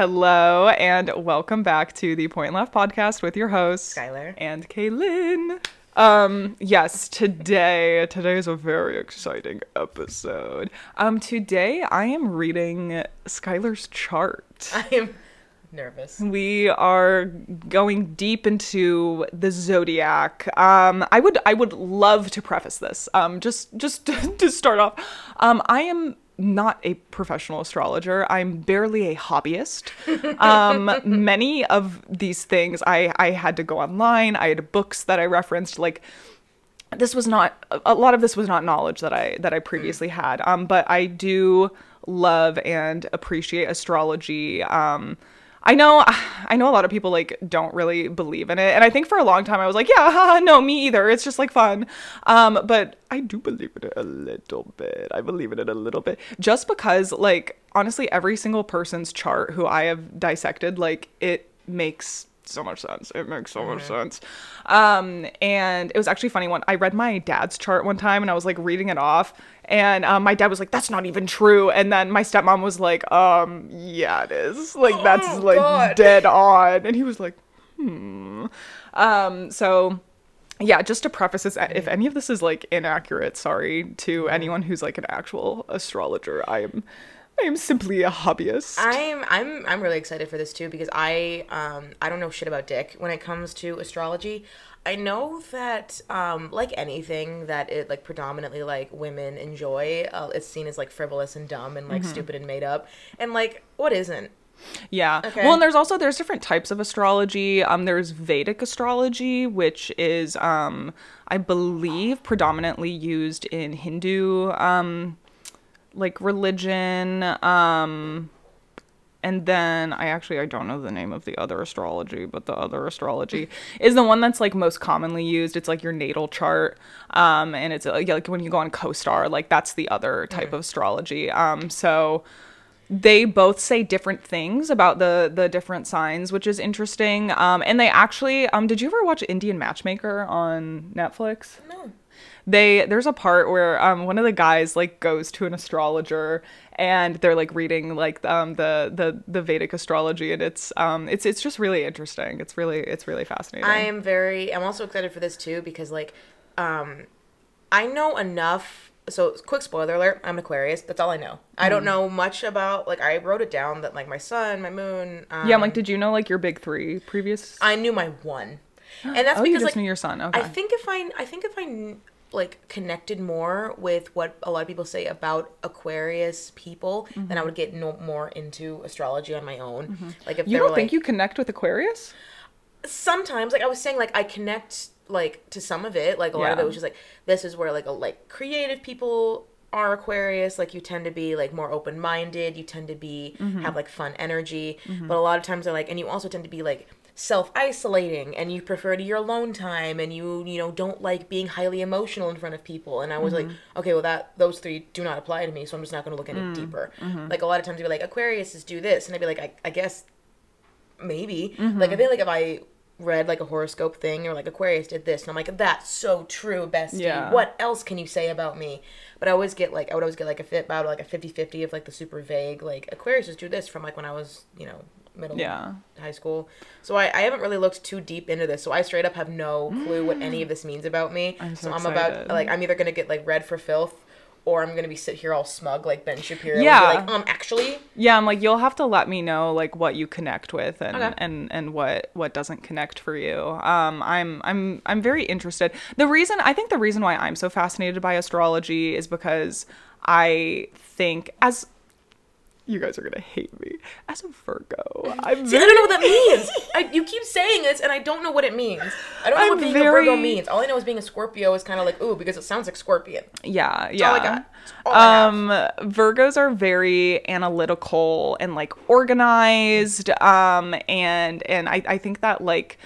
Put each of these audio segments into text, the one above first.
Hello and welcome back to the Point Left podcast with your hosts Skyler. and Kaylynne. Um, yes, today today is a very exciting episode. Um, today I am reading Skyler's chart. I am nervous. We are going deep into the zodiac. Um, I would I would love to preface this. Um, just just to start off, um, I am not a professional astrologer. I'm barely a hobbyist. Um, many of these things I I had to go online. I had books that I referenced like this was not a lot of this was not knowledge that I that I previously had. Um, but I do love and appreciate astrology. Um, I know I know a lot of people like don't really believe in it, and I think for a long time I was like, yeah, haha, no, me either. It's just like fun. Um, but I do believe in it a little bit. I believe in it a little bit, just because like honestly, every single person's chart who I have dissected, like it makes so much sense. It makes so much sense. Um, and it was actually funny when I read my dad's chart one time and I was like reading it off and um, my dad was like, that's not even true. And then my stepmom was like, um, yeah, it is. Like that's Oh, like God. dead on. And he was like, hmm. Um, so yeah, just to preface this, if any of this is like inaccurate, sorry to anyone who's like an actual astrologer. I am I am simply a hobbyist. I'm I'm I'm really excited for this too because I um I don't know shit about dick when it comes to astrology. I know that um like anything that it like predominantly like women enjoy, uh, it's seen as like frivolous and dumb and like stupid and made up. And like what isn't? Yeah. Okay. Well, and there's also there's different types of astrology. Um, there's Vedic astrology, which is um, I believe predominantly used in Hindu um, like religion. Um, and then I actually I don't know the name of the other astrology, but the other astrology is the one that's like most commonly used. It's like your natal chart, um, and it's uh, like when you go on CoStar, like that's the other type of astrology. Um, so they both say different things about the the different signs, which is interesting. Um, and they actually, um, did you ever watch Indian Matchmaker on Netflix? No. They there's a part where um one of the guys like goes to an astrologer and they're like reading like um the the the Vedic astrology and it's um it's it's just really interesting. It's really it's really fascinating. I am very I'm also excited for this too because like um I know enough so quick spoiler alert, I'm an Aquarius. That's all I know. I Hmm. don't know much about like I wrote it down that like my sun, my moon, um, yeah, I'm like, did you know like your big three previous? I knew my one. And that's oh, you because just like knew your sun. Okay. I think if I I think if I like connected more with what a lot of people say about Aquarius people, then I would get no more into astrology on my own. Like if you don't were, think like, you connect with Aquarius? sometimes like I was saying like I connect like to some of it. Like a lot of it was just like this is where like a, like creative people are Aquarius. Like you tend to be like more open minded. You tend to be Mm-hmm. have like fun energy. But a lot of times they're like, and you also tend to be like self isolating and you prefer to your alone time and you you know don't like being highly emotional in front of people and i was Mm-hmm. like okay well that those three do not apply to me so i'm just not going to look any Mm, deeper mm-hmm. like a lot of times you'd be like aquarius is do this and i'd be like i, I guess maybe Mm-hmm. like i feel like if i read like a horoscope thing or like aquarius did this and i'm like that's so true bestie Yeah. what else can you say about me but i always get like i would always get like a fit about like a 50-50 of like the super vague like aquarius just do this from like when i was you know middle Yeah. high school so I, I haven't really looked too deep into this so i straight up have no clue what any of this means about me I'm so i'm about like i'm either gonna get like read for filth or i'm gonna be sit here all smug like ben shapiro Yeah. like um actually Yeah, I'm like you'll have to let me know like what you connect with and Okay. and and what what doesn't connect for you. Um I'm I'm I'm very interested. The reason I think the reason why I'm so fascinated by astrology is because I think as you guys are gonna hate me as a Virgo. I'm See, I don't know what that means. I, you keep saying this, and I don't know what it means. I don't know I'm what being a Virgo means. All I know is being a Scorpio is kind of like ooh because it sounds like scorpion. Yeah, yeah. all I got. That's have. um Virgos are very analytical and like organized um and and I I think that like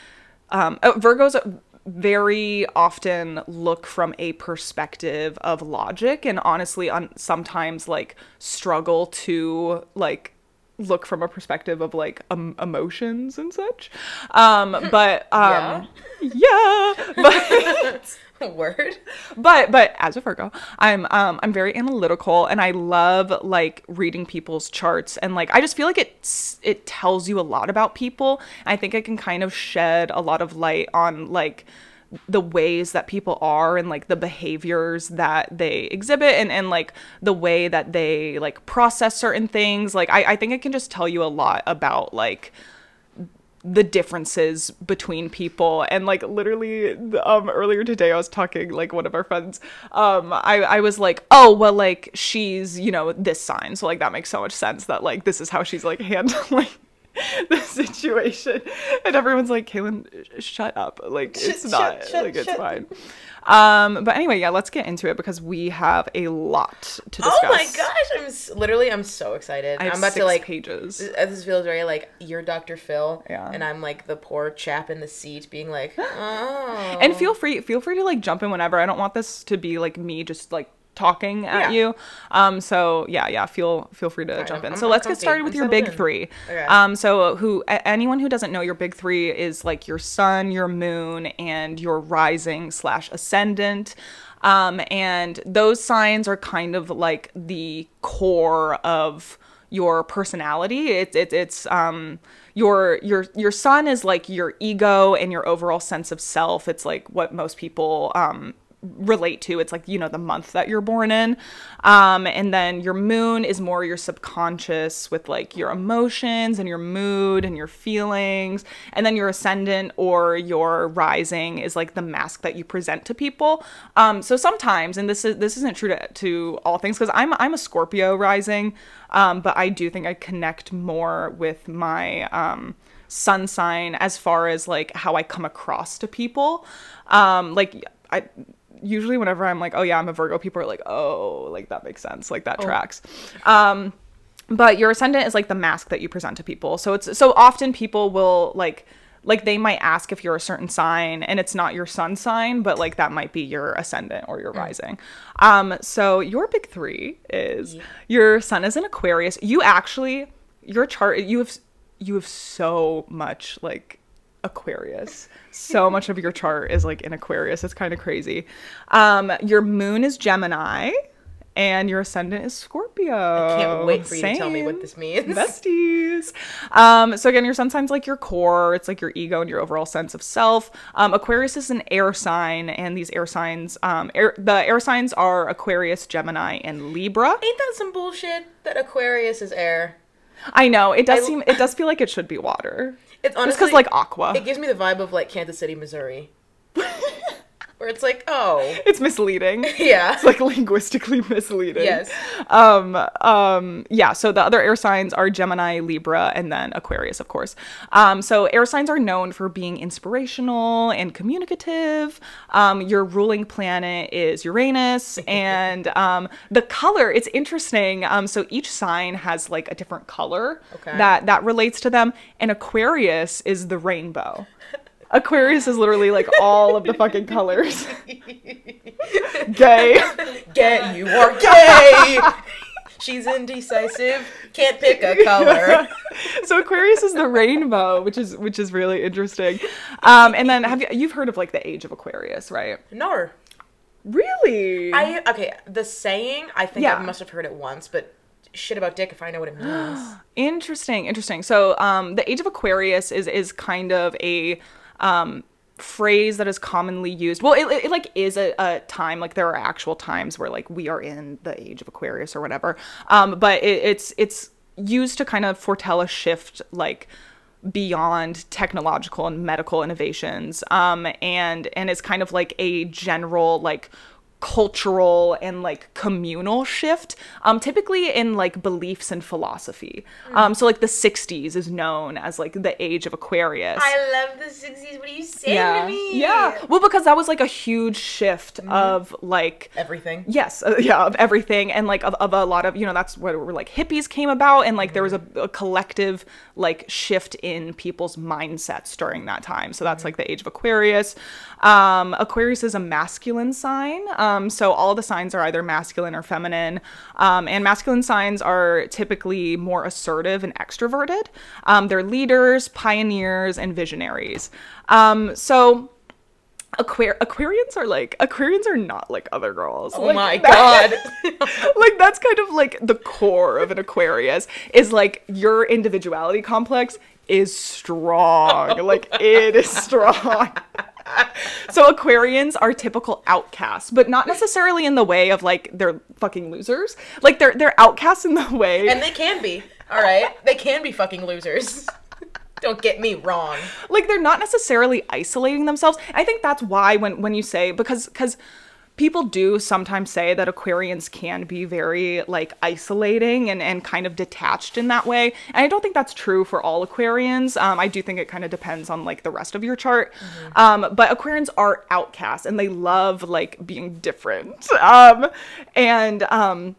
um uh, Virgos very often look from a perspective of logic and honestly on sometimes like struggle to like look from a perspective of like um, emotions and such. Um but um yeah, but Word. but but as a Virgo, I'm um I'm very analytical and I love like reading people's charts and like I just feel like it's it tells you a lot about people. I think it can kind of shed a lot of light on like the ways that people are and like the behaviors that they exhibit and, and like the way that they like process certain things like I, I think it can just tell you a lot about like the differences between people. And like literally um earlier today i was talking like one of our friends um i i was like oh well like she's you know this sign. So like that makes so much sense that like this is how she's like handling the situation and everyone's like Kaylynne shut up like it's Shut- not shut- shut- like it's fine um but anyway yeah let's get into it because we have a lot to discuss Oh my gosh! I'm s- literally I'm so excited. I I'm about to like. pages This, uh, this feels very like you're Dr. Phil, Yeah. and I'm like the poor chap in the seat, being like, oh. and feel free feel free to like jump in whenever i don't want this to be like me just like talking at Yeah. you. Um so yeah yeah feel feel free to jump in. I'm- so let's get started with I'm your big in. three. Okay. um so who a- anyone who doesn't know your big three is like your sun your moon and your rising slash ascendant. Um and those signs are kind of like the core of your personality. It's it, it's um your your your sun is like your ego and your overall sense of self. It's like what most people um relate to. It's like you know the month that you're born in. Um and then your moon is more your subconscious with like your emotions and your mood and your feelings. And then your ascendant or your rising is like the mask that you present to people. Um so sometimes and this is this isn't true to, to all things because i'm i'm a scorpio rising um but i do think i connect more with my um sun sign as far as like how I come across to people. Um, like I usually whenever I'm like, oh yeah, I'm a Virgo, people are like, oh, like that makes sense, like that tracks. Um, but your ascendant is like the mask that you present to people. So it's so often people will like like they might ask if you're a certain sign and it's not your sun sign, but like that might be your ascendant or your rising. Um, so your big three is your sun is in Aquarius. You actually your chart you have you have so much like Aquarius. So much of your chart is like in Aquarius. It's kind of crazy. Um, your moon is Gemini and your ascendant is Scorpio. I can't wait for you to tell me what this means. Besties. Um, so again, your sun sign's like your core. It's like your ego and your overall sense of self. Um, Aquarius is an air sign, and these air signs, um, air, the air signs are Aquarius, Gemini, and Libra. Ain't that some bullshit? That Aquarius is air. I know it does I- seem, it does feel like it should be water. It's honestly because like aqua, It gives me the vibe of like Kansas City, Missouri. Where it's like, oh, it's misleading. yeah. It's like linguistically misleading. Yes. Um, um, yeah, so the other air signs are Gemini, Libra, and then Aquarius, of course. Um, so air signs are known for being inspirational and communicative. Um, your ruling planet is Uranus, and um, the color, it's interesting. Um, so each sign has like a different color Okay. that, that relates to them, and Aquarius is the rainbow. Aquarius is literally like all of the fucking colors. Gay. Gay, you are gay. She's indecisive. Can't pick a color. so Aquarius is the rainbow, which is which is really interesting. Um, and then have you you've heard of like the age of Aquarius, right? No. Really? I okay. The saying, I think Yeah. I must have heard it once, but shit about dick if I know what it means. interesting, interesting. So um, the age of Aquarius is is kind of a um, phrase that is commonly used. Well, it, it, it, like is a, a time like there are actual times where like we are in the age of Aquarius or whatever. Um, but it, it's it's used to kind of foretell a shift like beyond technological and medical innovations um and and it's kind of like a general like cultural and like communal shift um typically in like beliefs and philosophy um so like the 60s is known as like the age of aquarius I love the 60s. What are you saying yeah to me? yeah well because that was like a huge shift of like Everything. Yes, uh, yeah, of everything, and like of, of a lot of you know that's where, where like hippies came about, and like there was a, a collective like shift in people's mindsets during that time. So that's like the age of Aquarius. Um, Aquarius is a masculine sign, um, so all the signs are either masculine or feminine, um, and masculine signs are typically more assertive and extroverted. Um, they're leaders, pioneers, and visionaries. Um, so Aquar- Aquarians are like Aquarians are not like other girls. Oh Like, my that- god. like that's kind of like the core of an Aquarius is like your individuality complex is strong. like it is strong. so Aquarians are typical outcasts, but not necessarily in the way of like they're fucking losers. Like they're they're outcasts in the way and they can be. All right. They can be fucking losers. Don't get me wrong. like they're not necessarily isolating themselves. I think that's why when when you say because because people do sometimes say that Aquarians can be very like isolating and and kind of detached in that way. And I don't think that's true for all Aquarians. Um, I do think it kind of depends on like the rest of your chart. Um, but Aquarians are outcasts and they love like being different. Um, and um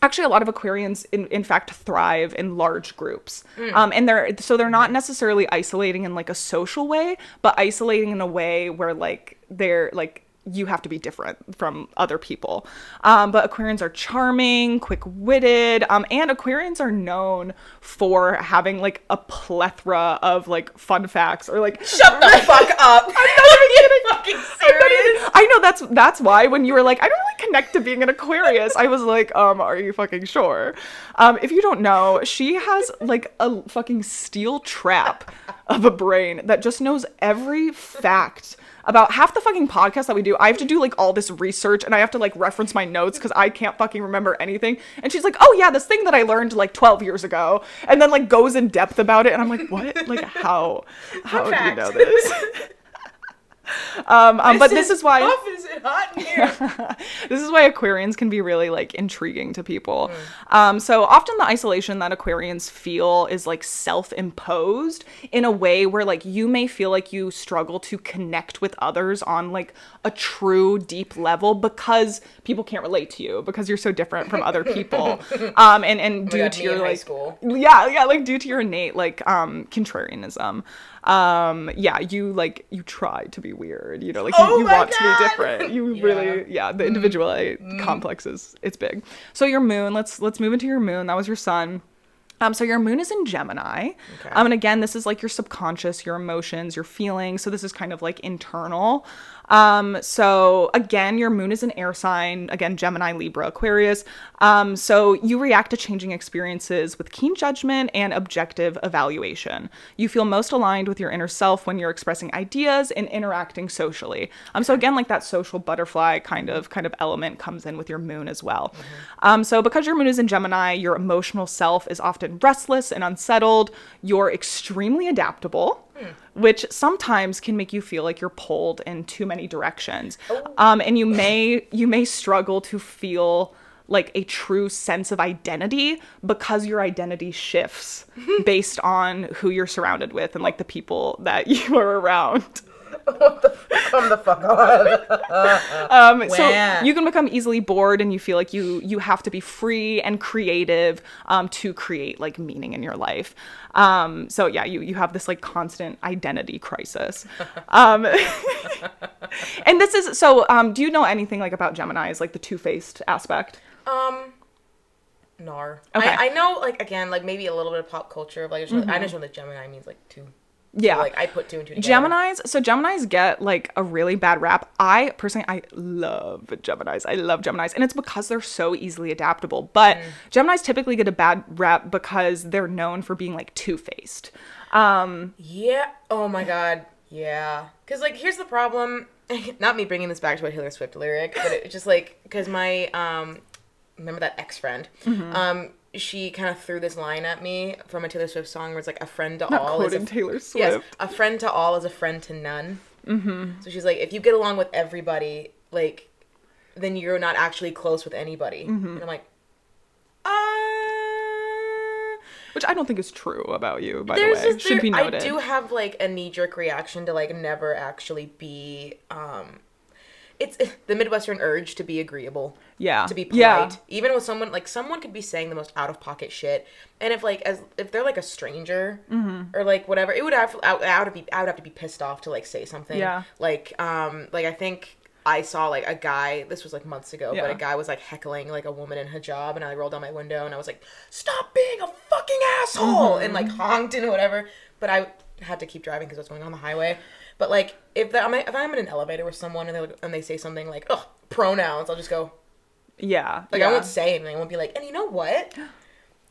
actually a lot of aquarians in, in fact thrive in large groups um, and they're so they're not necessarily isolating in like a social way but isolating in a way where like they're like you have to be different from other people um, but aquarians are charming quick-witted um, and aquarians are known for having like a plethora of like fun facts or like Shut the fuck up. I'm not even fucking serious. I know that's that's why when you were like, I don't really connect to being an Aquarius, I was like, um, are you fucking sure? Um, if you don't know, she has like a fucking steel trap of a brain that just knows every fact about half the fucking podcast that we do. I have to do like all this research and I have to like reference my notes because I can't fucking remember anything. And she's like, oh yeah, this thing that I learned like 12 years ago, and then like goes in depth about it. And I'm like, what? Like how? How do you know this? um, um, but this is why Puff, is it hot in here? this is why Aquarians can be really like intriguing to people. Um, so often the isolation that Aquarians feel is like self-imposed in a way where like you may feel like you struggle to connect with others on like a true deep level because people can't relate to you because you're so different from other people. Um, and and due God, to your like school. yeah yeah like due to your innate like um contrarianism um yeah you like you try to be weird you know like you, Oh you my want to be different you Yeah. really yeah the individuality complex is it's big so your moon let's let's move into your moon that was your sun um, so your moon is in Gemini. Okay. Um, and again, this is like your subconscious, your emotions, your feelings. So this is kind of like internal. Um, so again, your moon is an air sign. Again, Gemini, Libra, Aquarius. Um, so you react to changing experiences with keen judgment and objective evaluation. You feel most aligned with your inner self when you're expressing ideas and interacting socially. Um, so again, like that social butterfly kind of kind of element comes in with your moon as well. Um, so because your moon is in Gemini, your emotional self is often restless and unsettled. You're extremely adaptable. Which sometimes can make you feel like you're pulled in too many directions, um, and you may you may struggle to feel like a true sense of identity because your identity shifts based on who you're surrounded with and like the people that you are around. Come the fuck on. Um, Wow. so you can become easily bored and you feel like you you have to be free and creative um, to create like meaning in your life. Um, so yeah, you you have this like constant identity crisis. Um, and this is so. Um, do you know anything like about Gemini's like the two faced aspect? Um, Nar. Okay. I, I know, like, again, like, maybe a little bit of pop culture. Like, I just know- I just know that Gemini means, like, two. Yeah. So, like, I put two and two together. Gemini's, so Gemini's get like a really bad rap. I personally, I love Gemini's. I love Gemini's, and it's because they're so easily adaptable. But Gemini's typically get a bad rap because they're known for being like two faced. Um, Yeah. Oh my god. Yeah. Because like, here's the problem. Not me bringing this back to a Taylor Swift lyric, but it's just like because my um, remember that ex friend. Mm-hmm. Um, she kind of threw this line at me from a Taylor Swift song where it's like a friend to not all is a quoting Taylor Yes, a friend to all is a friend to none. Mm-hmm. So she's like, if you get along with everybody, like, then you're not actually close with anybody. Mm-hmm. And I'm like, Uh, which I don't think is true about you. By there's the way, just should there, be noted. I do have like a knee jerk reaction to like never actually be. um It's the Midwestern urge to be agreeable. Yeah. To be polite, Yeah. even with someone like someone could be saying the most out of pocket shit, and if like as if they're like a stranger Mm-hmm. or like whatever, it would have I would, I would be I would have to be pissed off to like say something. Yeah. Like um like I think I saw like a guy. This was like months ago, but a guy was like heckling like a woman in hijab, and I rolled down my window and I was like, "Stop being a fucking asshole!" and like Mm-hmm. honked and whatever. But I had to keep driving because I was going on the highway. But like if that, if I'm in an elevator with someone and they and they say something like oh pronouns, I'll just go Yeah. like yeah. I won't say anything. I won't be like, and you know what?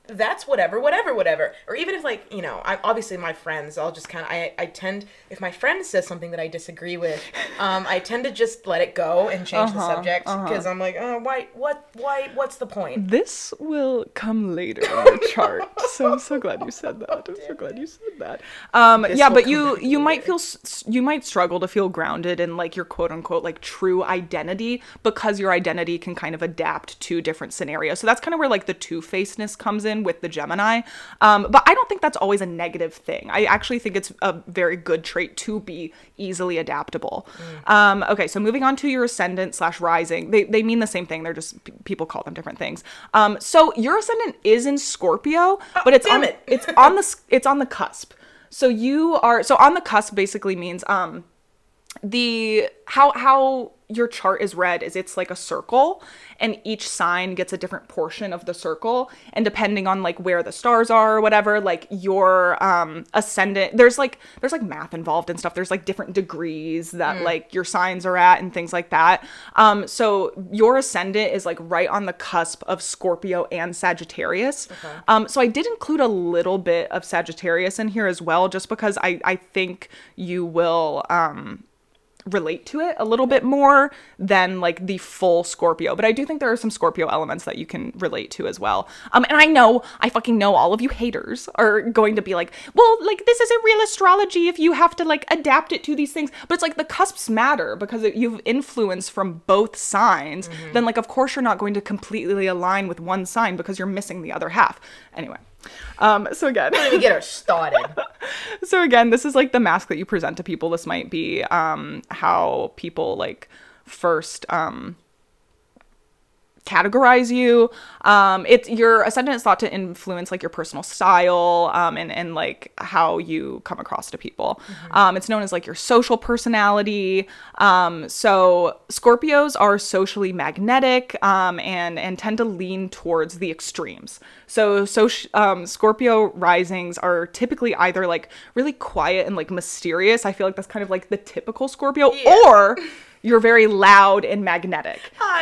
That's whatever, whatever, whatever. Or even if like you know, I obviously my friends, I'll just kind of I I tend if my friend says something that I disagree with, um, I tend to just let it go and change the Uh-huh, subject because I'm like, oh, why, what, why, what's the point? This will come later in the chart. so I'm so glad you said that. I'm so glad you said that. Um, yeah, but you you might feel you might struggle to feel grounded in like your quote unquote like true identity because your identity can kind of adapt to different scenarios. So that's kind of where like the two facedness comes in with the Gemini. Um, but I don't think that's always a negative thing. I actually think it's a very good trait to be easily adaptable. Um, okay, so moving on to your ascendant slash rising, they, they mean the same thing. They're just p- people call them different things. Um, so your ascendant is in Scorpio, but it's on it. it's on the it's on the cusp. So you are so on the cusp basically means um the how how your chart is read is it's like a circle and each sign gets a different portion of the circle. And depending on like where the stars are or whatever like your um ascendant there's like there's like math involved and stuff. There's like different degrees that like your signs are at and things like that. Um so your ascendant is like right on the cusp of Scorpio and Sagittarius. Um so I did include a little bit of Sagittarius in here as well just because I I think you will um relate to it a little bit more than like the full Scorpio. But I do think there are some Scorpio elements that you can relate to as well. Um, and I know, I fucking know all of you haters are going to be like, well, like this isn't real astrology if you have to like adapt it to these things. But it's like the cusps matter because it, you've influence from both signs. Then like of course you're not going to completely align with one sign because you're missing the other half. Anyway. Um, so again, me get her started. so again this is like the mask that you present to people this might be um how people like first um categorize you. Um it's your ascendant is thought to influence like your personal style um and and like how you come across to people. Um it's known as like your social personality. Um so scorpios are socially magnetic um and and tend to lean towards the extremes. So so um scorpio risings are typically either like really quiet and like mysterious. I feel like that's kind of like the typical scorpio Yeah. or you're very loud and magnetic.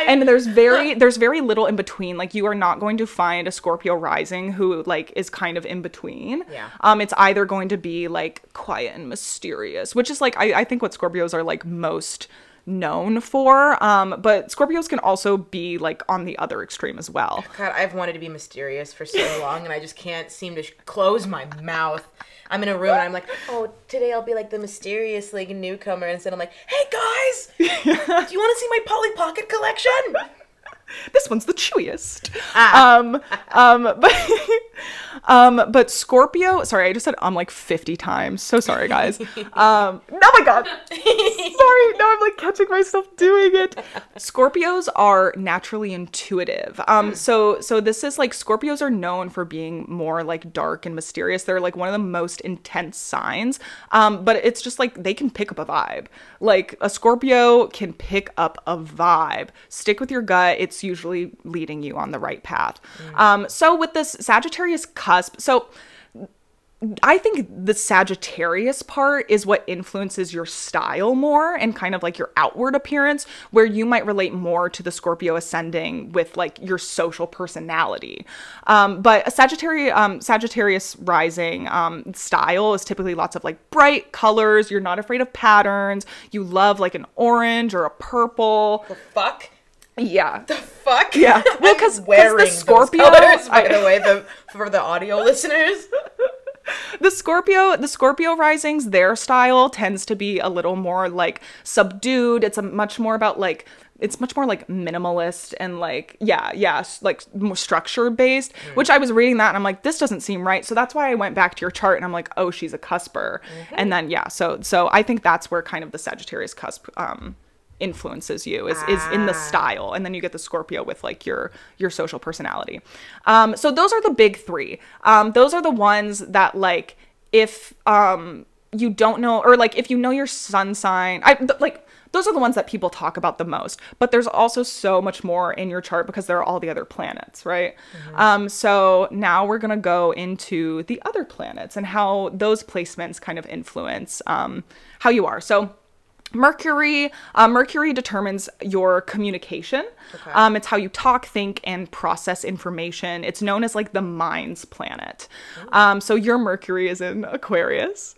And there's very there's very little in between. Like you are not going to find a scorpio rising who like is kind of in between. Yeah. um it's either going to be like quiet and mysterious which is like i, I think what scorpios are like most known for um but scorpios can also be like on the other extreme as well God, I've wanted to be mysterious for so long, and I just can't seem to sh- close my mouth. I'm in a room and I'm like, oh, today I'll be like the mysterious like newcomer, and instead I'm like, hey guys, do you want to see my Polly Pocket collection? this one's the chewiest. Ah. Um, um, but um, but Scorpio. Sorry, I just said um like fifty times. So sorry, guys. Um, oh my god. sorry, now I'm like catching myself doing it. Scorpios are naturally intuitive. Um, so so this is like Scorpios are known for being more like dark and mysterious. They're like one of the most intense signs. Um, but it's just like they can pick up a vibe. Like a Scorpio can pick up a vibe. Stick with your gut. It's usually leading you on the right path. Um, so with this Sagittarius cusp, so I think the Sagittarius part is what influences your style more and kind of like your outward appearance, where you might relate more to the Scorpio ascending with like your social personality. Um, but a Sagittarius, um, Sagittarius rising um, style is typically lots of like bright colors. You're not afraid of patterns. You love like an orange or a purple. The fuck? Yeah. The fuck? Yeah. Well, 'cause I'm the Scorpio- colors, by I- the way, the for the audio listeners. the Scorpio, the Scorpio risings, their style tends to be a little more like subdued. It's a much more about like it's much more like minimalist and like yeah, yeah, like more structure based. Which I was reading that and I'm like, this doesn't seem right. So that's why I went back to your chart and I'm like, oh, she's a cusper. And then yeah, so so I think that's where kind of the Sagittarius cusp um influences you is is in the Ah. style and then you get the scorpio with like your your social personality. Um so those are the big three. Um those are the ones that like if um you don't know or like if you know your sun sign i th- like those are the ones that people talk about the most. But there's also so much more in your chart because there are all the other planets right? Um, so now we're going to go into the other planets and how those placements kind of influence um, how you are. So Mercury, uh, Mercury determines your communication. Um, it's how you talk, think, and process information. It's known as like the mind's planet. Um, so your Mercury is in Aquarius.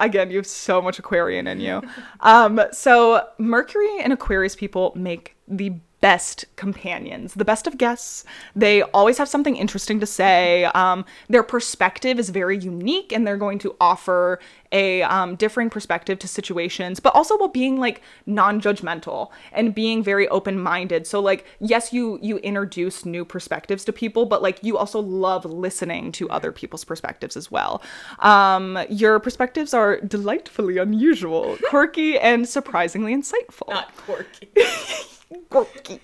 Again, you have so much Aquarian in you. um, so Mercury and Aquarius people make the best companions, the best of guests. They always have something interesting to say. Um, their perspective is very unique, and they're going to offer a um, differing perspective to situations, but also while being like non-judgmental and being very open-minded. So like, yes, you you introduce new perspectives to people, but like you also love listening to other people's perspectives as well. Um, your perspectives are delightfully unusual, quirky, and surprisingly insightful Not quirky. quirky.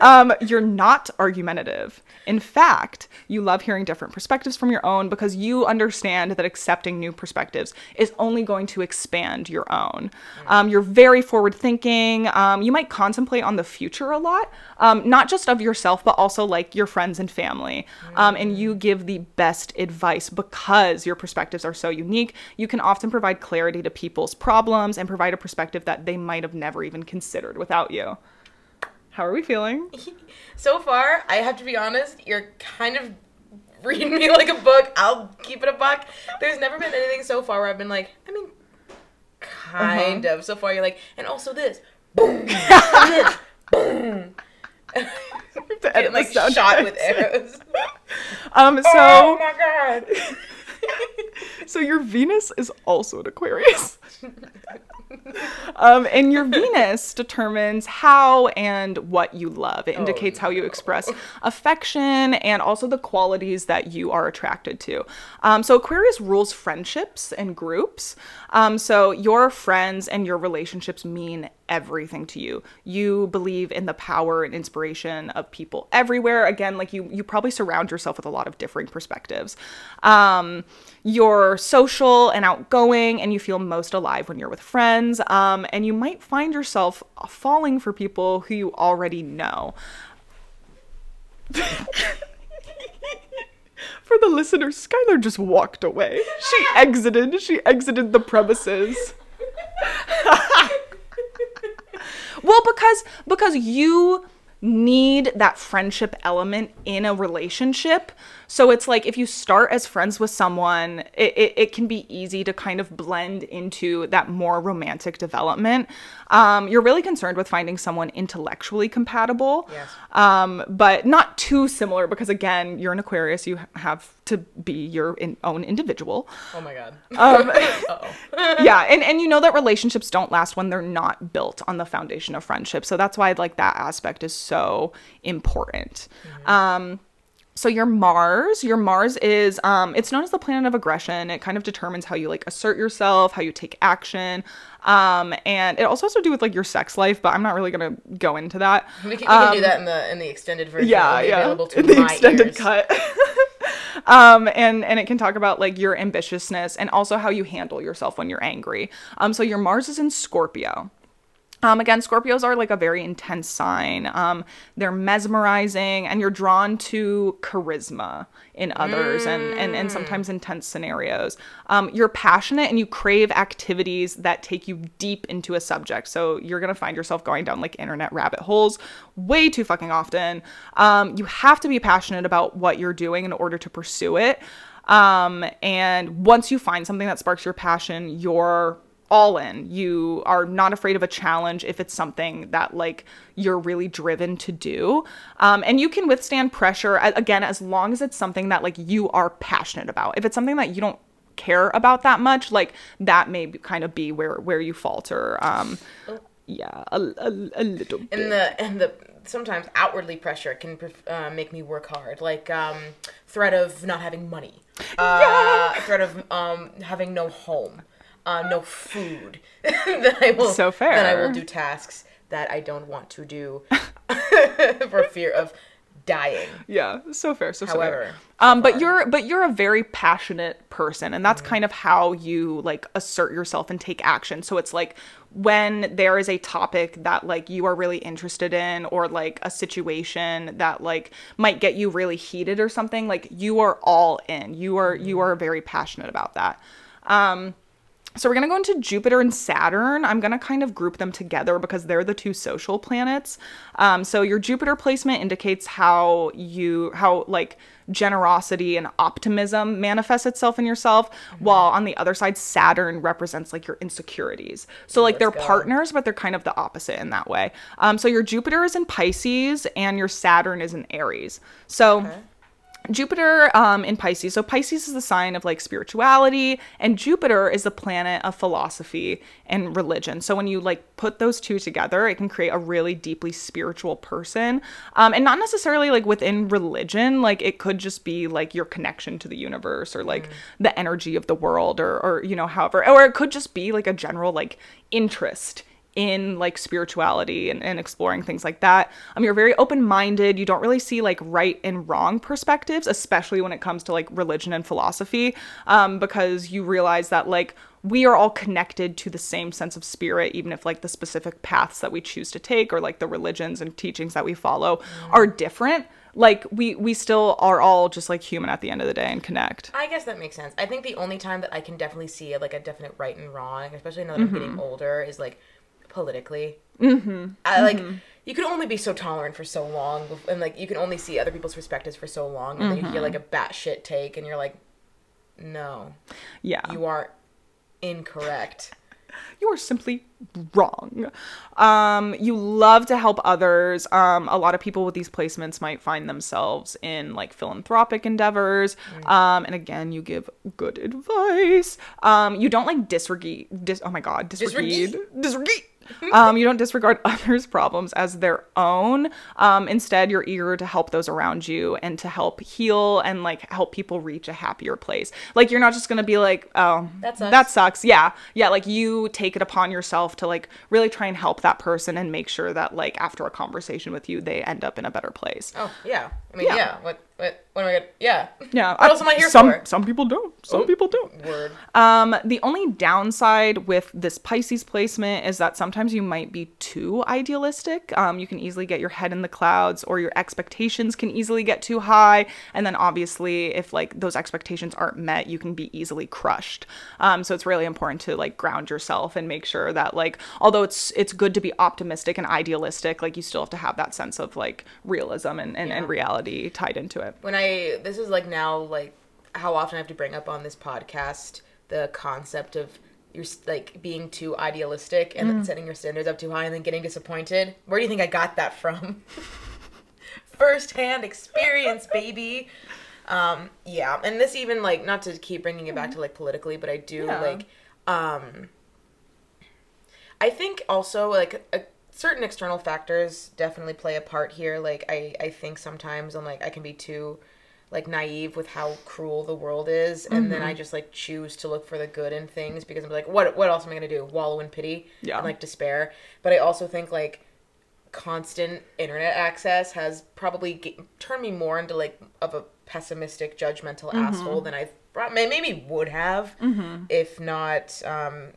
um, you're not argumentative. In fact, you love hearing different perspectives from your own because you understand that accepting new perspectives is only going to expand your own. Um, you're very forward thinking. Um, you might contemplate on the future a lot, um, not just of yourself, but also like your friends and family. Um, and you give the best advice because your perspectives are so unique. You can often provide clarity to people's problems and provide a perspective that they might have never even considered without you. How are we feeling? So far, I have to be honest, you're kind of reading me like a book. I'll keep it a buck. There's never been anything so far where I've been like, I mean, kind Uh-huh. of. So far, you're like, and also this. Boom. this. Boom. To edit like shot with arrows. Um, so oh my god. so your Venus is also an Aquarius. um, and your Venus determines how and what you love. It indicates how you express affection and also the qualities that you are attracted to. Um, so Aquarius rules friendships and groups. Um, so your friends and your relationships mean everything to you. You believe in the power and inspiration of people everywhere. Again, like you, you probably surround yourself with a lot of differing perspectives. Um, you're social and outgoing, and you feel most alive when you're with friends. Um, and you might find yourself falling for people who you already know. For the listeners, Skyler just walked away. She exited. She exited the premises. Well, because because you need that friendship element in a relationship. So it's like if you start as friends with someone, it, it, it can be easy to kind of blend into that more romantic development. Um, you're really concerned with finding someone intellectually compatible, Yes. um, but not too similar because again, you're an Aquarius. You have to be your in, own individual Oh my god. um, yeah and, and you know that relationships don't last when they're not built on the foundation of friendship so that's why like that aspect is so important um so your mars your mars is um it's known as the planet of aggression it kind of determines how you like assert yourself how you take action um and it also has to do with like your sex life but i'm not really gonna go into that We can, we can do that in the in the extended version. yeah, yeah. Available to In the extended ears. cut. um, and and it can talk about like your ambitiousness and also how you handle yourself when you're angry. Um, so your Mars is in Scorpio. Um, again, Scorpios are like a very intense sign. Um, they're mesmerizing, and you're drawn to charisma in others, and, and and sometimes intense scenarios. Um, you're passionate, and you crave activities that take you deep into a subject. So you're gonna find yourself going down like internet rabbit holes way too fucking often. Um, you have to be passionate about what you're doing in order to pursue it. Um, and once you find something that sparks your passion, you're all in. You are not afraid of a challenge if it's something that like you're really driven to do. Um, and you can withstand pressure again as long as it's something that like you are passionate about. If it's something that you don't care about that much, like that may be, kind of be where where you falter. Um, yeah, a, a, a little bit. and the and the sometimes outwardly pressure can uh, make me work hard like um threat of not having money uh threat of um having no home uh no food that i will So that i will do tasks that i don't want to do for fear of dying. Yeah, so fair. So, so However, fair. um, but you're but you're a very passionate person, and Mm-hmm. that's kind of how you like assert yourself and take action. So it's like when there is a topic that like you are really interested in, or like a situation that like might get you really heated or something, like you are all in. You are you Mm-hmm. are very passionate about that. Um, so we're going to go into Jupiter and Saturn. I'm going to kind of group them together because they're the two social planets. Um, so your Jupiter placement indicates how you how like generosity and optimism manifests itself in yourself, while on the other side Saturn represents like your insecurities. So like they're go. partners, but they're kind of the opposite in that way. Um, so your Jupiter is in Pisces and your Saturn is in Aries. So. Jupiter um, in Pisces. So Pisces is the sign of like spirituality, and Jupiter is the planet of philosophy and religion. So when you like put those two together, it can create a really deeply spiritual person, um, and not necessarily like within religion. Like it could just be like your connection to the universe or like the energy of the world, or or you know, however, or it could just be like a general like interest in like spirituality and, and exploring things like that. Um, you're very open minded. You don't really see like right and wrong perspectives, especially when it comes to like religion and philosophy, um, because you realize that like we are all connected to the same sense of spirit, even if like the specific paths that we choose to take or like the religions and teachings that we follow are different. Like we we still are all just like human at the end of the day and connect. I guess that makes sense. I think the only time that I can definitely see like a definite right and wrong, especially now that I'm Mm-hmm. getting older, is like politically. Mm-hmm. I like you can only be so tolerant for so long, and like you can only see other people's perspectives for so long, and then you Mm-hmm. hear like a batshit take, and you're like, no, Yeah. you are incorrect. you are simply wrong. Um, you love to help others. Um, a lot of people with these placements might find themselves in like philanthropic endeavors. Um, and again, you give good advice. Um, you don't like disregard. Dis- oh my god, disregard. Disregard. um, you don't disregard others' problems as their own. Um, instead, you're eager to help those around you and to help heal and like help people reach a happier place. Like you're not just gonna be like, oh, That sucks. that sucks. Yeah. Yeah. Like you take it upon yourself to like really try and help that person and make sure that like after a conversation with you, they end up in a better place. Oh yeah, I mean Yeah. yeah. What what what am I gonna? Yeah. Yeah. What else am I here some, for? Some people don't. Some people don't. Word. Um, the only downside with this Pisces placement is that sometimes you might be too idealistic. Um, you can easily get your head in the clouds, or your expectations can easily get too high. And then obviously, if like those expectations aren't met, you can be easily crushed. Um, so it's really important to like ground yourself and make sure that like, although it's it's good to be optimistic and idealistic, like you still have to have that sense of like realism and, and, and reality tied into it. When I this is like now like how often I have to bring up on this podcast the concept of you're like being too idealistic and Mm. then setting your standards up too high and then getting disappointed. Where do you think I got that from? First hand experience, baby. Um, yeah, and this even like not to keep bringing it back to like politically, but I do Yeah. like um I think also like a, certain external factors definitely play a part here. Like I I think sometimes I'm like I can be too like naive with how cruel the world is, and then Mm-hmm. I just like choose to look for the good in things because I'm like, what what else am I gonna do? Wallow in pity Yeah. and like despair. But I also think like constant internet access has probably g- turned me more into like of a pessimistic, judgmental Mm-hmm. asshole than I maybe would have if not um,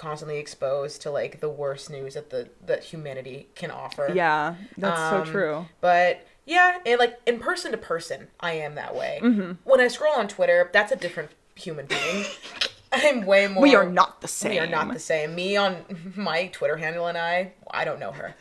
constantly exposed to like the worst news that the that humanity can offer. Yeah, that's Um, so true. But yeah, and like in person to person, I am that way. Mm-hmm. When I scroll on Twitter, that's a different human being. I'm way more. We are not the same. We are not the same. Me on my Twitter handle and I, I don't know her.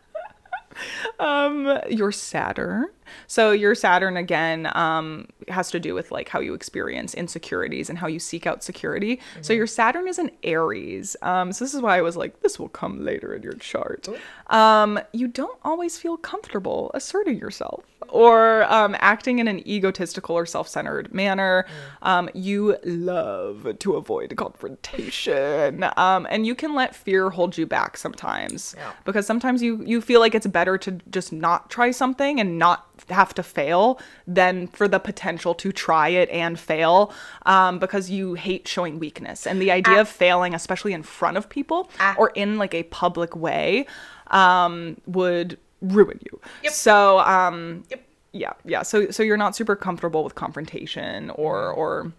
um, you're saturn so your saturn again um has to do with like how you experience insecurities and how you seek out security. So your saturn is in aries. Um so this is why i was like this will come later in your chart. Um you don't always feel comfortable asserting yourself or um, acting in an egotistical or self-centered manner um, you love to avoid confrontation. Um, and you can let fear hold you back sometimes Yeah. because sometimes you you feel like it's better to just not try something and not have to fail than for the potential to try it and fail um, because you hate showing weakness. And the idea of failing especially in front of people or in like a public way um, would ruin you. Yep. So um Yep. yeah, yeah. So so you're not super comfortable with confrontation or or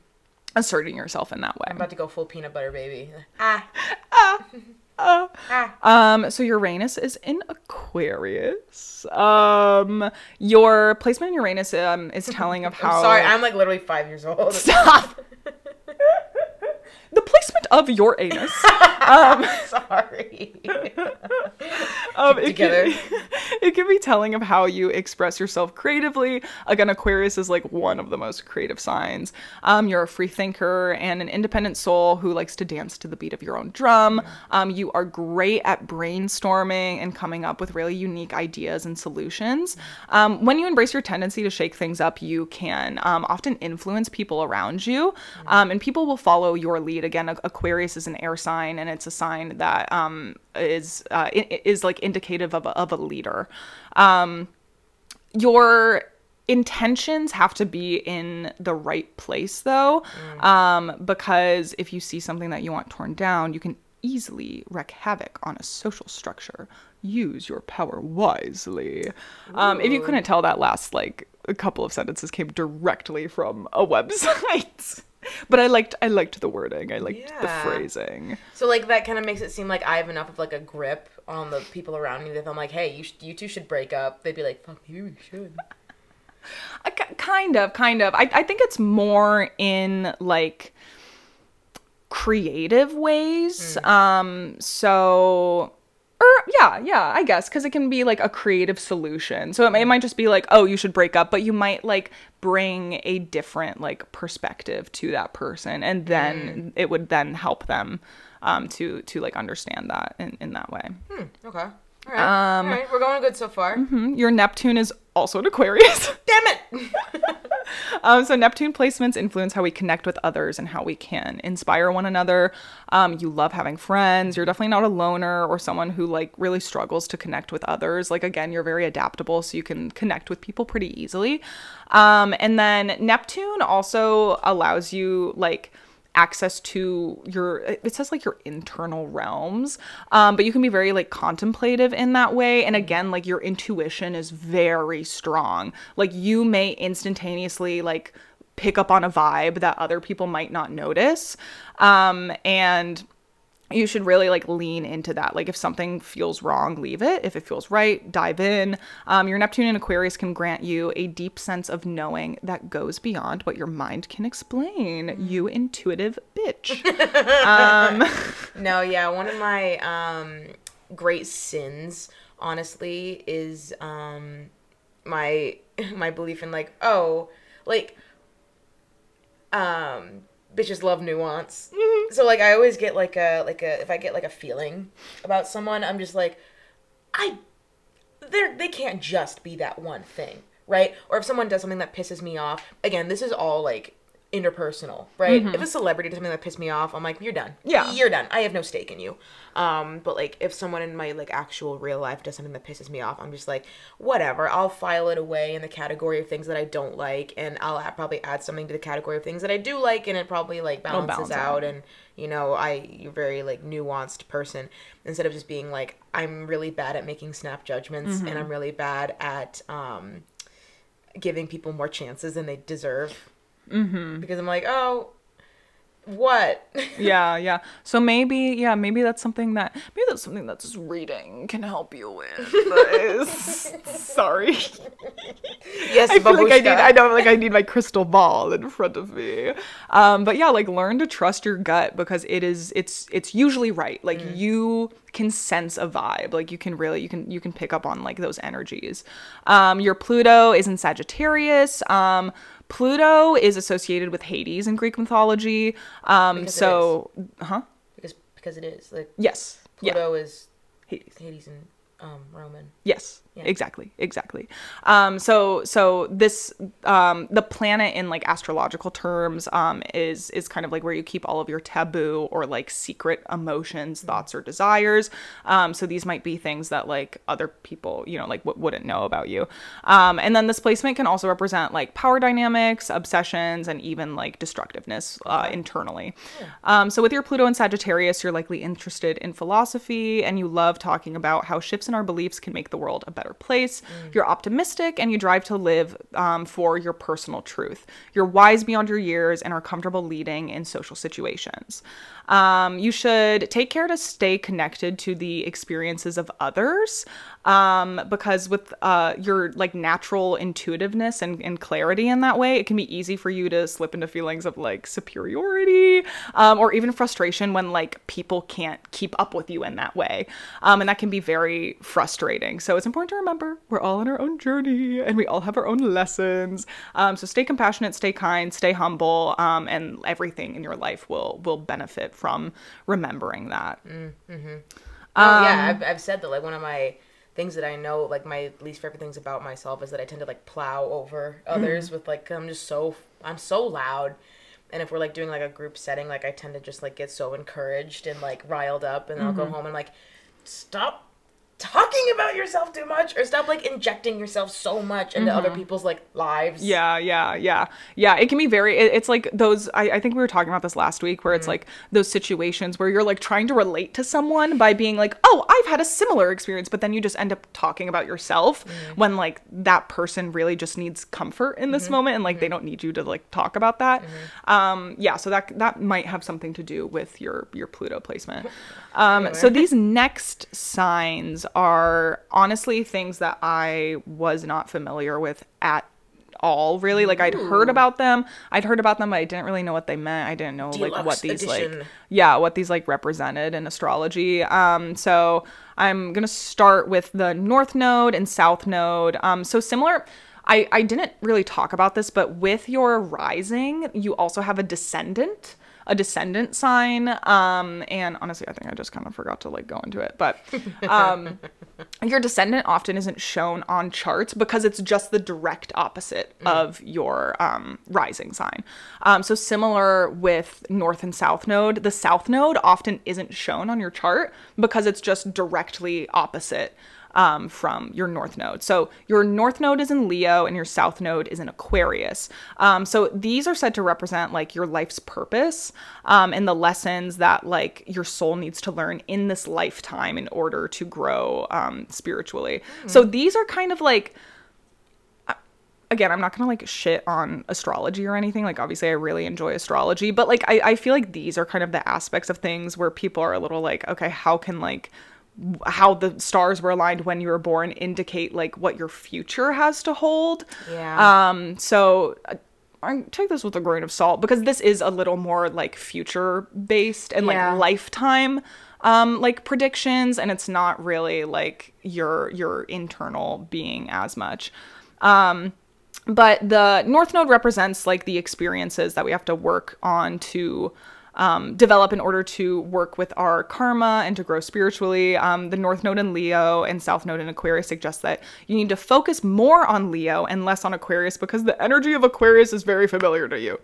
asserting yourself in that way. I'm about to go full peanut butter baby. Ah. Uh, Ah. um, so Uranus is in Aquarius. Um, your placement in Uranus um is telling of how I'm sorry, I'm like literally five years old. stop. the placement of your anus. sorry. Um, it together. Can, it can be telling of how you express yourself creatively. Again, Aquarius is like one of the most creative signs. Um, you're a free thinker and an independent soul who likes to dance to the beat of your own drum. Um, you are great at brainstorming and coming up with really unique ideas and solutions. Um, when you embrace your tendency to shake things up, you can um, often influence people around you, um, and people will follow your lead. Again, Aquarius is an air sign, and it's a sign that um, is uh, is like indicative of a, of a leader. Um, your intentions have to be in the right place though. Um, because if you see something that you want torn down you can easily wreak havoc on a social structure. Use your power wisely. Um, if you couldn't tell that last like a couple of sentences came directly from a website but i liked i liked the wording. I liked the phrasing. So like that kind of makes it seem like I have enough of like a grip on the people around me that I'm like, hey, you sh- you two should break up, they'd be like, fuck, maybe we should. Kind of kind of. I, I think it's more in like creative ways. Um so yeah yeah i guess because it can be like a creative solution. So it, may, it might just be like oh you should break up but you might like bring a different like perspective to that person and then it would then help them um to to like understand that in, in that way. Hmm, okay. All right. Um, All right. We're going good so far. Mhm. your neptune is also an aquarius Damn it. Um, so Neptune placements influence how we connect with others and how we can inspire one another. Um, you love having friends. You're definitely not a loner or someone who like really struggles to connect with others. Like again, you're very adaptable, so you can connect with people pretty easily. Um, and then Neptune also allows you like access to your it says like your internal realms um but you can be very like contemplative in that way. And again like your intuition is very strong. Like you may instantaneously like pick up on a vibe that other people might not notice. Um and you should really like lean into that. Like if something feels wrong leave it. If it feels right dive in. Um, your neptune and aquarius can grant you a deep sense of knowing that goes beyond what your mind can explain you intuitive bitch. No, yeah, one of my um great sins, honestly, is um my my belief in like, oh, like um bitches love nuance. Mm-hmm. So like I always get like a like a if I get like a feeling about someone, I'm just like I they're they can't just be that one thing, right? Or if someone does something that pisses me off, again, this is all like interpersonal, right? If a celebrity does something that pissed me off, I'm like, you're done. Yeah. You're done. I have no stake in you. Um, but like if someone in my like actual real life does something that pisses me off, I'm just like, whatever. I'll file it away in the category of things that I don't like, and I'll ha- probably add something to the category of things that I do like, and it probably like balances balance out out. and you know i you're very like nuanced person instead of just being like i'm really bad at making snap judgments and i'm really bad at um giving people more chances than they deserve mm-hmm. because i'm like oh what yeah yeah so maybe yeah maybe that's something that maybe that's something that just reading can help you with sorry yes I feel like I need. I know like I need my crystal ball in front of me. Um but yeah, like learn to trust your gut because it is it's it's usually right. Like you can sense a vibe. Like you can really you can you can pick up on like those energies. Um your Pluto is in Sagittarius. Um Pluto is associated with Hades in Greek mythology. Um Because so huh? because because it is like Yes. Yeah. pluto is Hades. hades and um roman Yes, Yeah. exactly, exactly. Um, so so this um, the planet in like astrological terms um, is is kind of like where you keep all of your taboo or like secret emotions, thoughts, or desires. Um, so these might be things that like other people you know like w- wouldn't know about you. Um, and then this placement can also represent like power dynamics, obsessions, and even like destructiveness uh, internally. Um, so with your Pluto and Sagittarius, you're likely interested in philosophy and you love talking about how shifts in our beliefs can make the world a better place. You're optimistic and you drive to live um, for your personal truth. You're wise beyond your years and are comfortable leading in social situations. Um, you should take care to stay connected to the experiences of others um, because with uh, your like natural intuitiveness and, and clarity in that way, it can be easy for you to slip into feelings of like superiority um, or even frustration when like people can't keep up with you in that way. Um, and that can be very frustrating. So it's important to remember we're all on our own journey and we all have our own lessons. Um, so stay compassionate, stay kind, stay humble, um, and everything in your life will will benefit from remembering that. Mm, mm-hmm. Oh yeah, um, I've, I've said that like one of my things that I know, like my least favorite things about myself is that I tend to like plow over others mm-hmm. with like I'm just so I'm so loud. And if we're like doing like a group setting, like I tend to just like get so encouraged and like riled up, and then I'll go mm-hmm. home and like stop talking about yourself too much, or stop like injecting yourself so much into other mm-hmm. people's like lives. Yeah, yeah, yeah, yeah. It can be very. It, it's like those. I, I think we were talking about this last week, where it's mm-hmm. like those situations where you're like trying to relate to someone by being like, "Oh, I've had a similar experience," but then you just end up talking about yourself mm-hmm. when like that person really just needs comfort in this moment, and like they don't need you to like talk about that. Um, yeah, so that that might have something to do with your your Pluto placement. Um, so these next signs are honestly things that I was not familiar with at all really. Like i'd heard about them. I'd heard about them but i didn't really know what they meant. I didn't know like what Deluxe these like yeah what these like represented in astrology. Um so i'm gonna start with the north node and south node. Um so similar i i didn't really talk about this but with your rising you also have a descendant a descendant sign um and honestly i think i just kind of forgot to like go into it but um your descendant often isn't shown on charts because it's just the direct opposite of your um, rising sign. Um, so similar with north and south node, the south node often isn't shown on your chart because it's just directly opposite um, from your north node. So your north node is in Leo and your south node is in Aquarius. Um, so these are said to represent like your life's purpose um, and the lessons that like your soul needs to learn in this lifetime in order to grow um, spiritually. So these are kind of like again, I'm not gonna like shit on astrology or anything. Like, obviously, I really enjoy astrology, but like, I, I feel like these are kind of the aspects of things where people are a little like, okay, how can like how the stars were aligned when you were born indicate like what your future has to hold. Yeah. Um. So. uh, I take this with a grain of salt because this is a little more like future based and Yeah. like lifetime um like predictions and it's not really like your your internal being as much. Um but the north node represents like the experiences that we have to work on to um, develop in order to work with our karma and to grow spiritually. Um, the north node in Leo and south node in Aquarius suggests that you need to focus more on Leo and less on Aquarius because the energy of Aquarius is very familiar to you.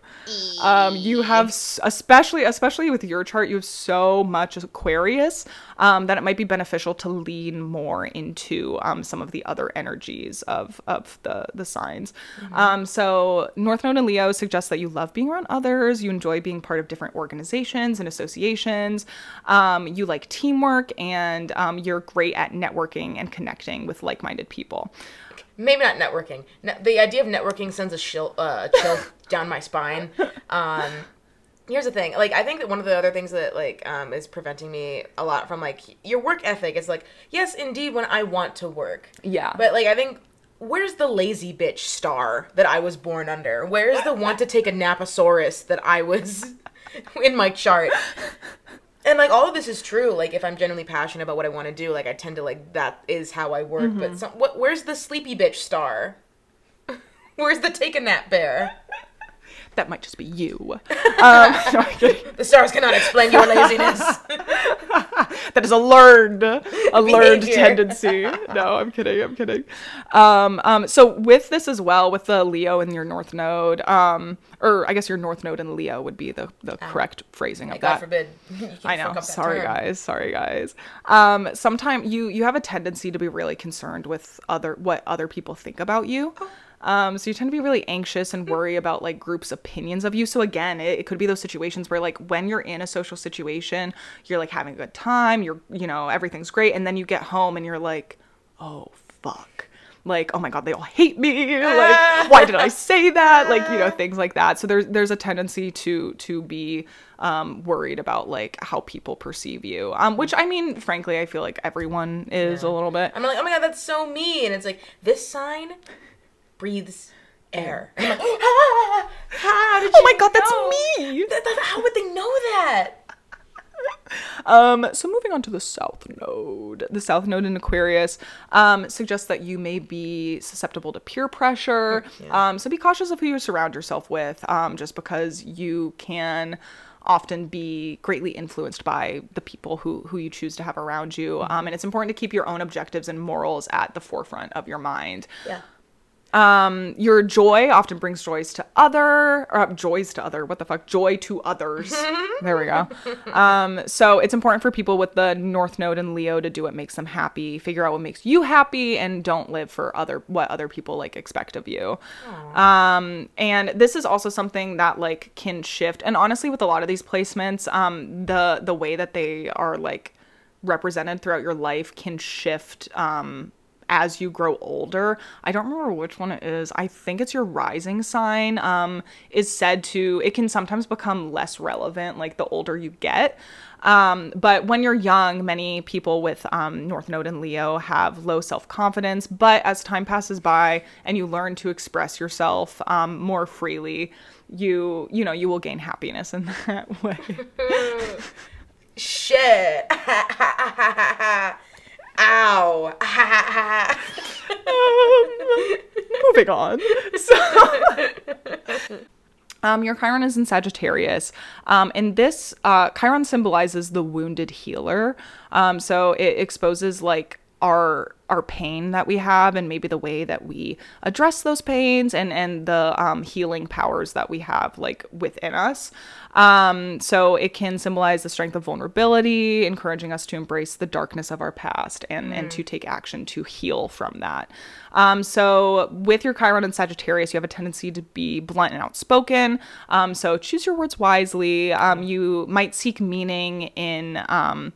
Um, you have, especially especially with your chart, you have so much Aquarius um, that it might be beneficial to lean more into um, some of the other energies of of the the signs. Um, so North Node in Leo suggests that you love being around others, you enjoy being part of different organizations and associations, um, you like teamwork, and um, you're great at networking and connecting with like minded people. maybe not networking. Ne- the idea of networking sends a chill, uh, a chill down my spine. Um, here's the thing. Like, I think that one of the other things that like um, is preventing me a lot from like your work ethic is like, yes, indeed, when I want to work. Yeah. But like, I think. Where's the lazy bitch star that I was born under? Where's the want to take a naposaurus that I was in my chart? And like all of this is true. Like if I'm genuinely passionate about what I want to do, like I tend to like that is how I work. But some, what, where's the sleepy bitch star? Where's the take a nap bear? That might just be you. Um, no, The stars cannot explain your laziness. that is a learned a learned tendency no i'm kidding i'm kidding um um so with this as well with the leo and your north node um or i guess your north node and leo would be the the correct phrasing of God that forbid. I know. fuck up that Sorry, term. guys. Sorry, guys. Um, sometimes you you have a tendency to be really concerned with other what other people think about you. Oh. Um, so you tend to be really anxious Hmm. and worry about like groups' opinions of you. So again, it, it could be those situations where like when you're in a social situation, you're like having a good time, you're you know everything's great, and then you get home and you're like, oh fuck. Like, oh my god, they all hate me. Like, why did I say that? Like, you know, things like that. So there's there's a tendency to to be um, worried about like how people perceive you. Um, which I mean, frankly, I feel like everyone is a little bit. I'm like, oh my god, that's so me. And it's like, this sign breathes air. Like, ah, how did Oh my god, that's me. Th- th- how would they know that? Um, so moving on to the South Node. The South Node in Aquarius um, suggests that you may be susceptible to peer pressure. Um, so be cautious of who you surround yourself with, um, just because you can often be greatly influenced by the people who who you choose to have around you. Um, and it's important to keep your own objectives and morals at the forefront of your mind. Yeah. Um, your joy often brings joys to other, or uh, joys to other. What the fuck? Joy to others. there we go. Um, so it's important for people with the North Node and Leo to do what makes them happy, figure out what makes you happy, and don't live for other what other people like expect of you. Um, and this is also something that like can shift. And honestly, with a lot of these placements, um, the the way that they are like represented throughout your life can shift um as you grow older. I don't remember which one it is. I think it's your rising sign. Um, is said to it can sometimes become less relevant like the older you get. Um, but when you're young, many people with um, North Node and Leo have low self confidence. But as time passes by and you learn to express yourself um, more freely, you you know you will gain happiness in that way. Shit. Ow. moving on. So, um, your Chiron is in Sagittarius, um, and this uh, Chiron symbolizes the wounded healer. Um, so it exposes like our our pain that we have, and maybe the way that we address those pains, and and the um, healing powers that we have like within us. Um, so it can symbolize the strength of vulnerability, encouraging us to embrace the darkness of our past and, and to take action to heal from that. Um, so with your Chiron and Sagittarius, you have a tendency to be blunt and outspoken. Um, so choose your words wisely. Um, you might seek meaning in um,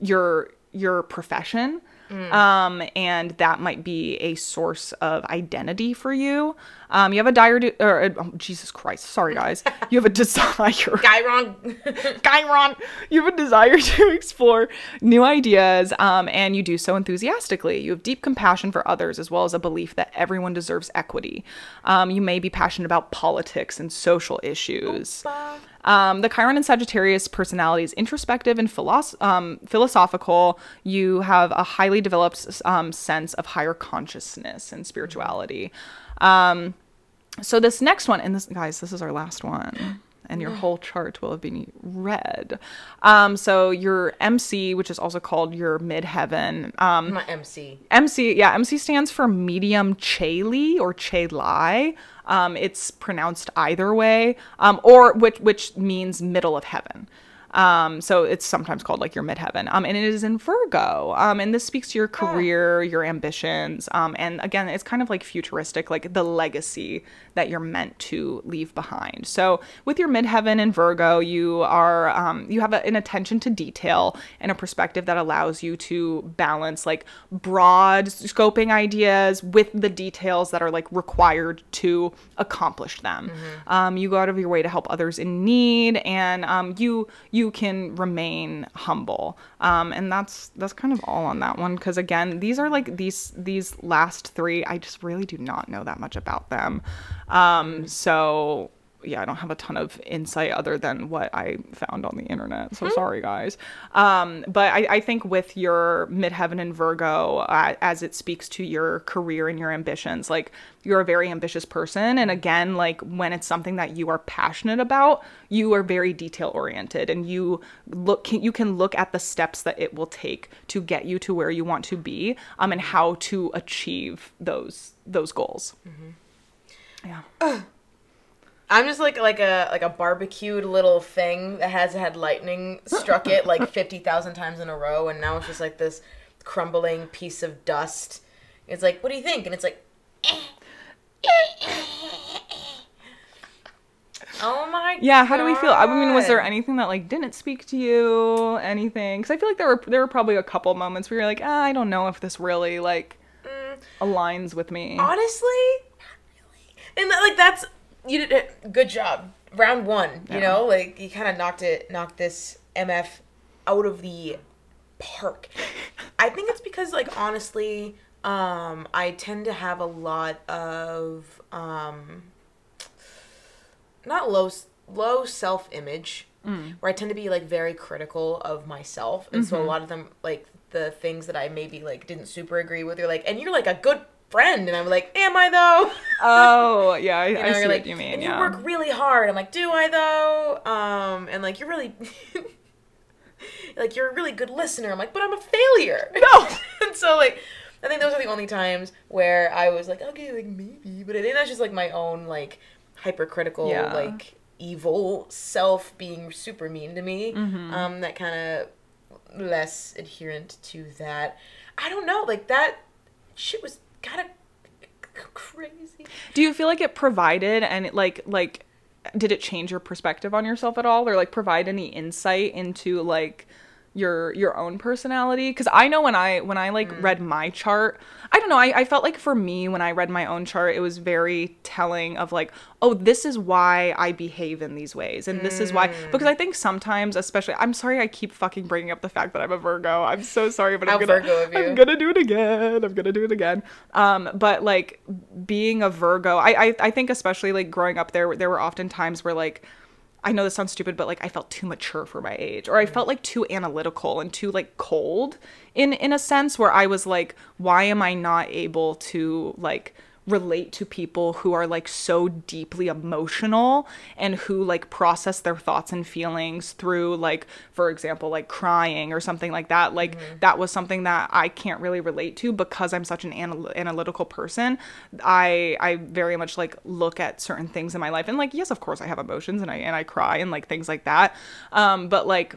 your your profession. Um, and that might be a source of identity for you. Um, you have a dire, de- or uh, oh, Jesus Christ, sorry guys. You have a desire. Chiron. Chiron. You have a desire to explore new ideas, um, and you do so enthusiastically. You have deep compassion for others, as well as a belief that everyone deserves equity. Um, you may be passionate about politics and social issues. Um, the Chiron and Sagittarius personality is introspective and philosoph- um, philosophical. You have a highly developed um, sense of higher consciousness and spirituality. Um, so this next one, and this guys, this is our last one. And your whole chart will have been read. Um, so your MC, which is also called your midheaven, um, My MC. MC, yeah, MC stands for medium Cheli or Chelai. Um, it's pronounced either way, um, or which which means middle of heaven. Um, so it's sometimes called like your midheaven. Um, and it is in Virgo. Um, and this speaks to your career, your ambitions. Um, and again, it's kind of like futuristic, like the legacy that you're meant to leave behind. So with your midheaven in Virgo, you are um, you have a, an attention to detail and a perspective that allows you to balance like broad scoping ideas with the details that are like required to accomplish them. Um, you go out of your way to help others in need, and um, you you can remain humble. Um, and that's that's kind of all on that one because again, these are like these these last three. I just really do not know that much about them. Um, so yeah, I don't have a ton of insight other than what I found on the internet. So sorry, guys. Um, but I, I think with your midheaven and Virgo, uh, as it speaks to your career and your ambitions, like you're a very ambitious person. And again, like when it's something that you are passionate about, you are very detail oriented and you look, can, you can look at the steps that it will take to get you to where you want to be um, and how to achieve those, those goals. Yeah. I'm just like like a like a barbecued little thing that has had lightning struck it like fifty thousand times in a row, and now it's just like this crumbling piece of dust. It's like, what do you think? And it's like, oh my. Yeah, how do we feel? I mean, was there anything that like didn't speak to you? Anything? Because I feel like there were there were probably a couple moments where you're like, ah, I don't know if this really like aligns with me. honestly. And like that's you did a good job. Round one, you Yeah. know, like you kind of knocked it, knocked this MF out of the park. I think it's because like honestly, um, I tend to have a lot of um, not low low self image, where I tend to be like very critical of myself, and so a lot of them like the things that I maybe like didn't super agree with, you're like, and you're like a good friend, and I'm like, am I though? Oh, yeah, I, You know, I see what like, you mean. yeah. you work really hard. I'm like, do I though? Um, and like, you're really, like, you're a really good listener. I'm like, but I'm a failure. No. and so like, I think those are the only times where I was like, okay, like maybe, but I think that's just like my own like hypercritical, Yeah. like evil self being super mean to me. Mm-hmm. Um, that kind of less adherent to that. I don't know, like that shit was kind of crazy. Do you feel like it provided and it like like did it change your perspective on yourself at all or like provide any insight into like your your own personality. Because i know when i when i like read my chart i don't know I, I felt like for me when i read my own chart it was very telling of like oh this is why i behave in these ways and this is why because i think sometimes especially i'm sorry i keep fucking bringing up the fact that i'm a virgo. I'm so sorry but i'm gonna Virgo i'm gonna do it again. I'm gonna do it again. Um but like being a virgo i i, I think especially like growing up there there were often times where like I know this sounds stupid, but like I felt too mature for my age, or I felt like too analytical and too like cold in in a sense where I was like, why am I not able to like relate to people who are like so deeply emotional and who like process their thoughts and feelings through like for example like crying or something like that. Like that was something that I can't really relate to because I'm such an anal- analytical person. I I very much like look at certain things in my life. And like yes of course I have emotions and I and I cry and like things like that. Um but like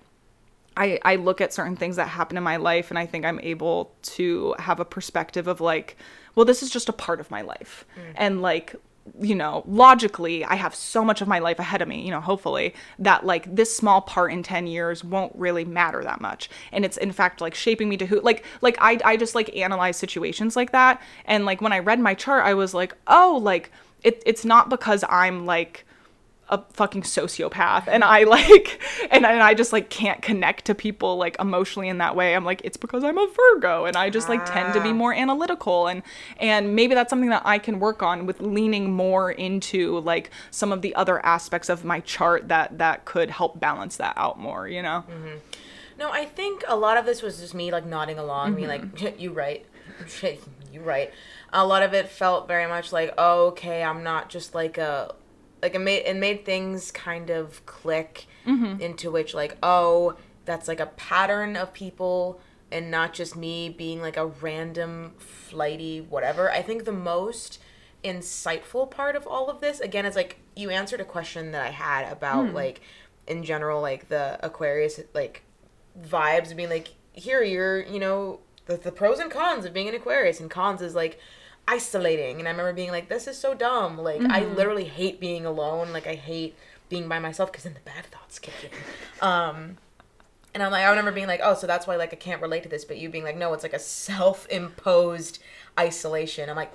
I, I look at certain things that happen in my life and I think I'm able to have a perspective of like, well, this is just a part of my life. And like, you know, logically, I have so much of my life ahead of me, you know, hopefully, that like this small part in 10 years won't really matter that much. And it's in fact like shaping me to who, like, like I, I just like analyze situations like that. And like when I read my chart, I was like, oh, like, it, it's not because I'm like, a fucking sociopath and I like and, and I just like can't connect to people like emotionally in that way. I'm like it's because I'm a Virgo and I just like tend to be Ah. more analytical and and maybe that's something that I can work on with leaning more into like some of the other aspects of my chart that that could help balance that out more, you know. No, I think a lot of this was just me like nodding along, me Mm-hmm. like, you right, you right. A lot of it felt very much like, oh, okay, I'm not just like a, like it made it made things kind of click Mm-hmm. into which like, oh, that's like a pattern of people and not just me being like a random flighty whatever. I think the most insightful part of all of this again is like you answered a question that I had about like in general like the Aquarius like vibes of being like here you're you know the, the pros and cons of being an aquarius and cons is like isolating and i remember being like this is so dumb. Like i literally hate being alone. Like i hate being by myself because then the bad thoughts kick in. Um and i'm like i remember being like oh so that's why like i can't relate to this. But you being like no it's like a self-imposed isolation. I'm like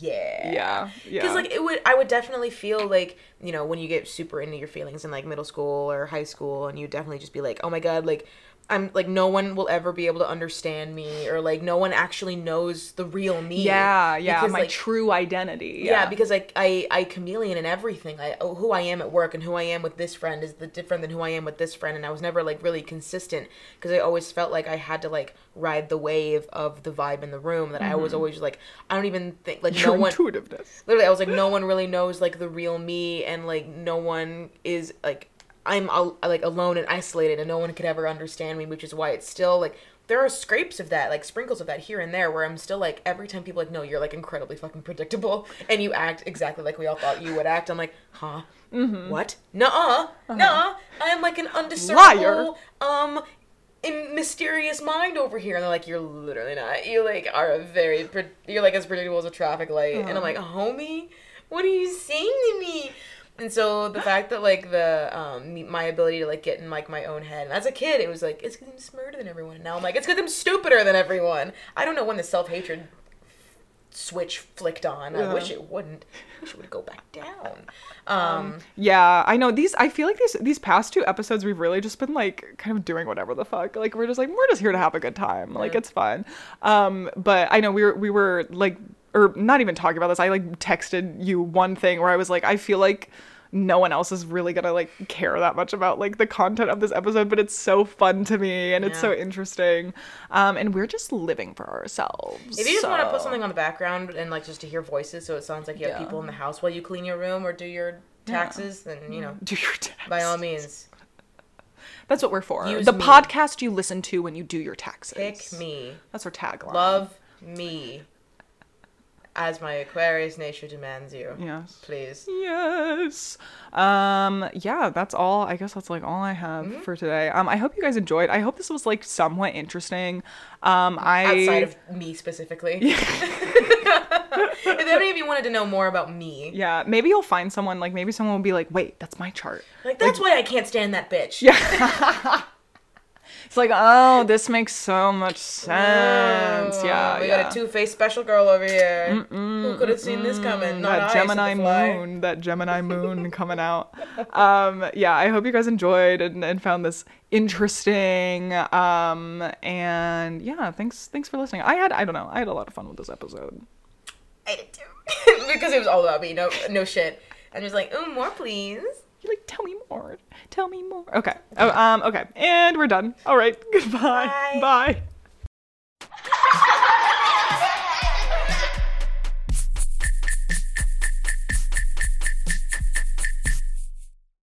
yeah. Yeah. Yeah. because like it would i would definitely feel like you know when you get super into your feelings in like middle school or high school and you definitely just be like oh my god like i'm like no one will ever be able to understand me or like no one actually knows the real me yeah, yeah, Because, my like, true identity. yeah, because like I I chameleon in everything. I oh, who I am at work and who I am with this friend is the different than who I am with this friend, and I was never like really consistent because I always felt like I had to like ride the wave of the vibe in the room. That I was mm-hmm. always like I don't even think like your no one intuitiveness. literally I was like no one really knows like the real me and like no one is like I'm al- like alone and isolated and no one could ever understand me, which is why it's still like there are scrapes of that, like sprinkles of that here and there, where I'm still like every time people like, no, you're like incredibly fucking predictable, and you act exactly like we all thought you would act. I'm like, huh, mm-hmm. what? Nuh-uh, uh-huh. nuh-uh. I am like an undiscernible, um, in mysterious mind over here, and they're like, you're literally not. You like are a very, pre- you're like as predictable as a traffic light, and I'm uh-huh. like, homie, what are you saying to me? And so the fact that like the um my ability to like get in like my own head. And as a kid, it was like it's because I'm smarter than everyone. And now I'm like it's because I'm stupider than everyone. I don't know when the self hatred switch flicked on. I wish it wouldn't. I wish it would go back down. Um, Yeah, I know these. I feel like these these past two episodes we've really just been like kind of doing whatever the fuck. Like we're just like we're just here to have a good time. Like it's fun. Um, but I know we were we were like or not even talking about this. I like texted you one thing where I was like I feel like no one else is really gonna like care that much about like the content of this episode, but it's so fun to me and it's so interesting. Um, and we're just living for ourselves. if you just want to put something on the background and like just to hear voices, so it sounds like you have people in the house while you clean your room or do your taxes, then you know, do your taxes. by all means, That's what we're for. Use the me. podcast you listen to when you do your taxes. pick me. That's our tagline. Love me as my Aquarius nature demands you. Yes. Please. Yes. Um yeah, that's all. I guess that's like all I have Mm-hmm. for today. Um I hope you guys enjoyed. I hope this was like somewhat interesting. Um I Outside of me specifically. if any of you wanted to know more about me, Yeah, maybe you'll find someone like maybe someone will be like, "Wait, that's my chart." like that's why I can't stand that bitch. Yeah. It's like, "Oh, this makes so much sense." Oh, yeah, we yeah. got a two-faced special girl over here. Who could have seen this coming? Not I, that Gemini moon, that Gemini moon coming out. Um, yeah, I hope you guys enjoyed and, and found this interesting. Um, and yeah, thanks thanks for listening. I had I don't know, I had a lot of fun with this episode. I did too. because it was all about me. No, no shit. And just like, oh, more please. You're like, tell me more. Tell me more. Okay. Oh, um, okay. And we're done. All right. Goodbye. Bye. Bye.